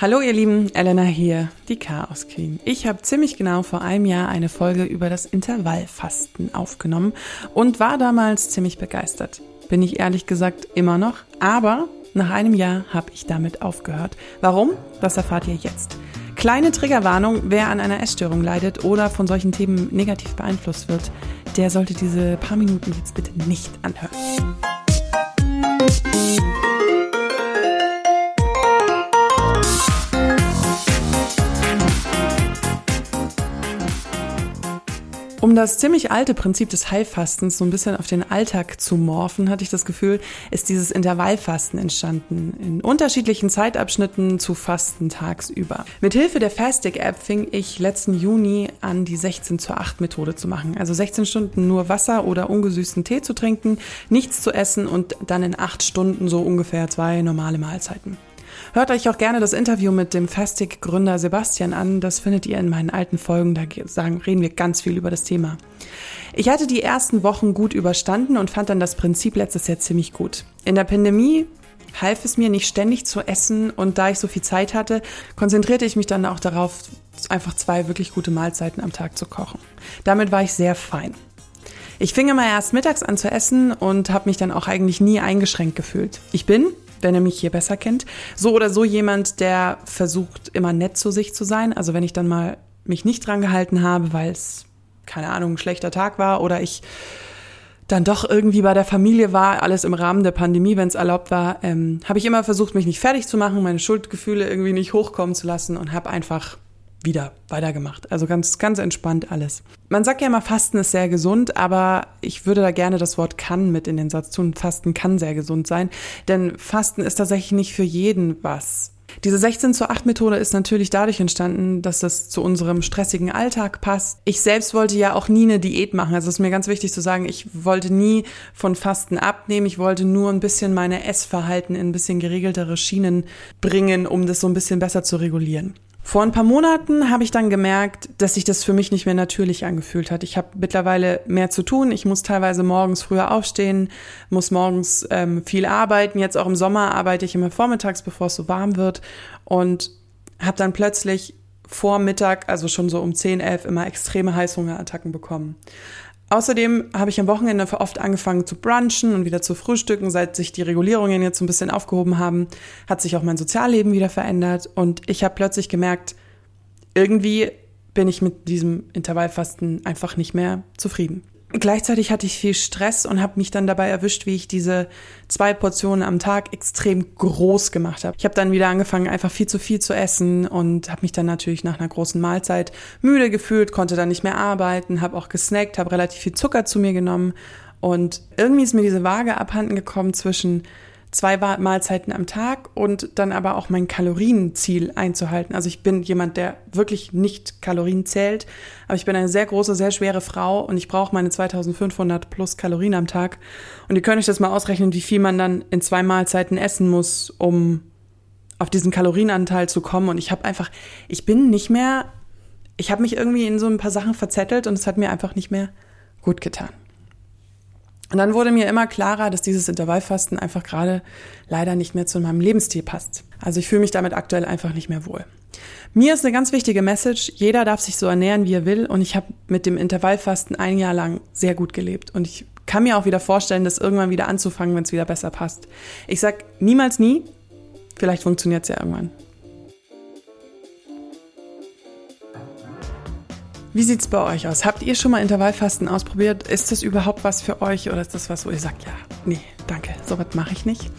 Hallo ihr Lieben, Elena hier, die Chaos Queen. Ich habe ziemlich genau vor einem Jahr eine Folge über das Intervallfasten aufgenommen und war damals ziemlich begeistert. Bin ich ehrlich gesagt immer noch, aber nach einem Jahr habe ich damit aufgehört. Warum? Das erfahrt ihr jetzt. Kleine Triggerwarnung, wer an einer Essstörung leidet oder von solchen Themen negativ beeinflusst wird, der sollte diese paar Minuten jetzt bitte nicht anhören. Um das ziemlich alte Prinzip des Heilfastens so ein bisschen auf den Alltag zu morphen, hatte ich das Gefühl, ist dieses Intervallfasten entstanden. In unterschiedlichen Zeitabschnitten zu Fasten tagsüber. Mit Hilfe der Fastic-App fing ich letzten Juni an, die 16 zu 8 Methode zu machen. Also 16 Stunden nur Wasser oder ungesüßten Tee zu trinken, nichts zu essen und dann in 8 Stunden so ungefähr zwei normale Mahlzeiten. Hört euch auch gerne das Interview mit dem Fastic-Gründer Sebastian an. Das findet ihr in meinen alten Folgen. Da sagen, reden wir ganz viel über das Thema. Ich hatte die ersten Wochen gut überstanden und fand dann das Prinzip letztes Jahr ziemlich gut. In der Pandemie half es mir nicht ständig zu essen und da ich so viel Zeit hatte, konzentrierte ich mich dann auch darauf, einfach zwei wirklich gute Mahlzeiten am Tag zu kochen. Damit war ich sehr fein. Ich fing immer erst mittags an zu essen und habe mich dann auch eigentlich nie eingeschränkt gefühlt. Ich bin, wenn er mich hier besser kennt. So oder so jemand, der versucht, immer nett zu sich zu sein. Also wenn ich dann mal mich nicht dran gehalten habe, weil es, keine Ahnung, ein schlechter Tag war oder ich dann doch irgendwie bei der Familie war, alles im Rahmen der Pandemie, wenn es erlaubt war, ähm, habe ich immer versucht, mich nicht fertig zu machen, meine Schuldgefühle irgendwie nicht hochkommen zu lassen und habe einfach wieder weitergemacht. Also ganz, ganz entspannt alles. Man sagt ja immer, Fasten ist sehr gesund, aber ich würde da gerne das Wort kann mit in den Satz tun. Fasten kann sehr gesund sein, denn Fasten ist tatsächlich nicht für jeden was. Diese 16 zu 8 Methode ist natürlich dadurch entstanden, dass das zu unserem stressigen Alltag passt. Ich selbst wollte ja auch nie eine Diät machen. Also es ist mir ganz wichtig zu sagen, ich wollte nie von Fasten abnehmen. Ich wollte nur ein bisschen meine Essverhalten in ein bisschen geregeltere Schienen bringen, um das so ein bisschen besser zu regulieren. Vor ein paar Monaten habe ich dann gemerkt, dass sich das für mich nicht mehr natürlich angefühlt hat. Ich habe mittlerweile mehr zu tun. Ich muss teilweise morgens früher aufstehen, muss morgens ähm, viel arbeiten. Jetzt auch im Sommer arbeite ich immer vormittags, bevor es so warm wird. Und habe dann plötzlich vor Mittag, also schon so um 10, 11, immer extreme Heißhungerattacken bekommen. Außerdem habe ich am Wochenende oft angefangen zu brunchen und wieder zu frühstücken. Seit sich die Regulierungen jetzt so ein bisschen aufgehoben haben, hat sich auch mein Sozialleben wieder verändert und ich habe plötzlich gemerkt, irgendwie bin ich mit diesem Intervallfasten einfach nicht mehr zufrieden. Gleichzeitig hatte ich viel Stress und habe mich dann dabei erwischt, wie ich diese zwei Portionen am Tag extrem groß gemacht habe. Ich habe dann wieder angefangen, einfach viel zu viel zu essen und habe mich dann natürlich nach einer großen Mahlzeit müde gefühlt, konnte dann nicht mehr arbeiten, habe auch gesnackt, habe relativ viel Zucker zu mir genommen und irgendwie ist mir diese Waage abhanden gekommen zwischen zwei Mahlzeiten am Tag und dann aber auch mein Kalorienziel einzuhalten. Also ich bin jemand, der wirklich nicht Kalorien zählt, aber ich bin eine sehr große, sehr schwere Frau und ich brauche meine 2500 plus Kalorien am Tag. Und ihr könnt euch das mal ausrechnen, wie viel man dann in zwei Mahlzeiten essen muss, um auf diesen Kalorienanteil zu kommen. Und ich habe einfach, ich bin nicht mehr, ich habe mich irgendwie in so ein paar Sachen verzettelt und es hat mir einfach nicht mehr gut getan. Und dann wurde mir immer klarer, dass dieses Intervallfasten einfach gerade leider nicht mehr zu meinem Lebensstil passt. Also ich fühle mich damit aktuell einfach nicht mehr wohl. Mir ist eine ganz wichtige Message, jeder darf sich so ernähren, wie er will. Und ich habe mit dem Intervallfasten ein Jahr lang sehr gut gelebt. Und ich kann mir auch wieder vorstellen, das irgendwann wieder anzufangen, wenn es wieder besser passt. Ich sag niemals nie, vielleicht funktioniert es ja irgendwann. Wie sieht's bei euch aus? Habt ihr schon mal Intervallfasten ausprobiert? Ist das überhaupt was für euch oder ist das was, wo ihr sagt, ja, nee, danke, sowas mache ich nicht?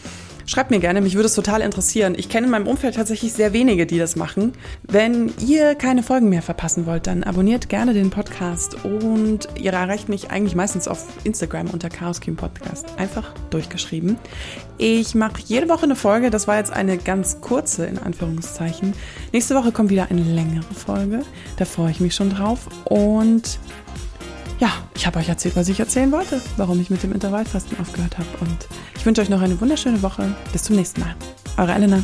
Schreibt mir gerne, mich würde es total interessieren. Ich kenne in meinem Umfeld tatsächlich sehr wenige, die das machen. Wenn ihr keine Folgen mehr verpassen wollt, dann abonniert gerne den Podcast und ihr erreicht mich eigentlich meistens auf Instagram unter Chaos King Podcast. Einfach durchgeschrieben. Ich mache jede Woche eine Folge. Das war jetzt eine ganz kurze, in Anführungszeichen. Nächste Woche kommt wieder eine längere Folge. Da freue ich mich schon drauf. Und ja, ich habe euch erzählt, was ich erzählen wollte, warum ich mit dem Intervallfasten aufgehört habe. Und ich wünsche euch noch eine wunderschöne Woche. Bis zum nächsten Mal. Eure Elena.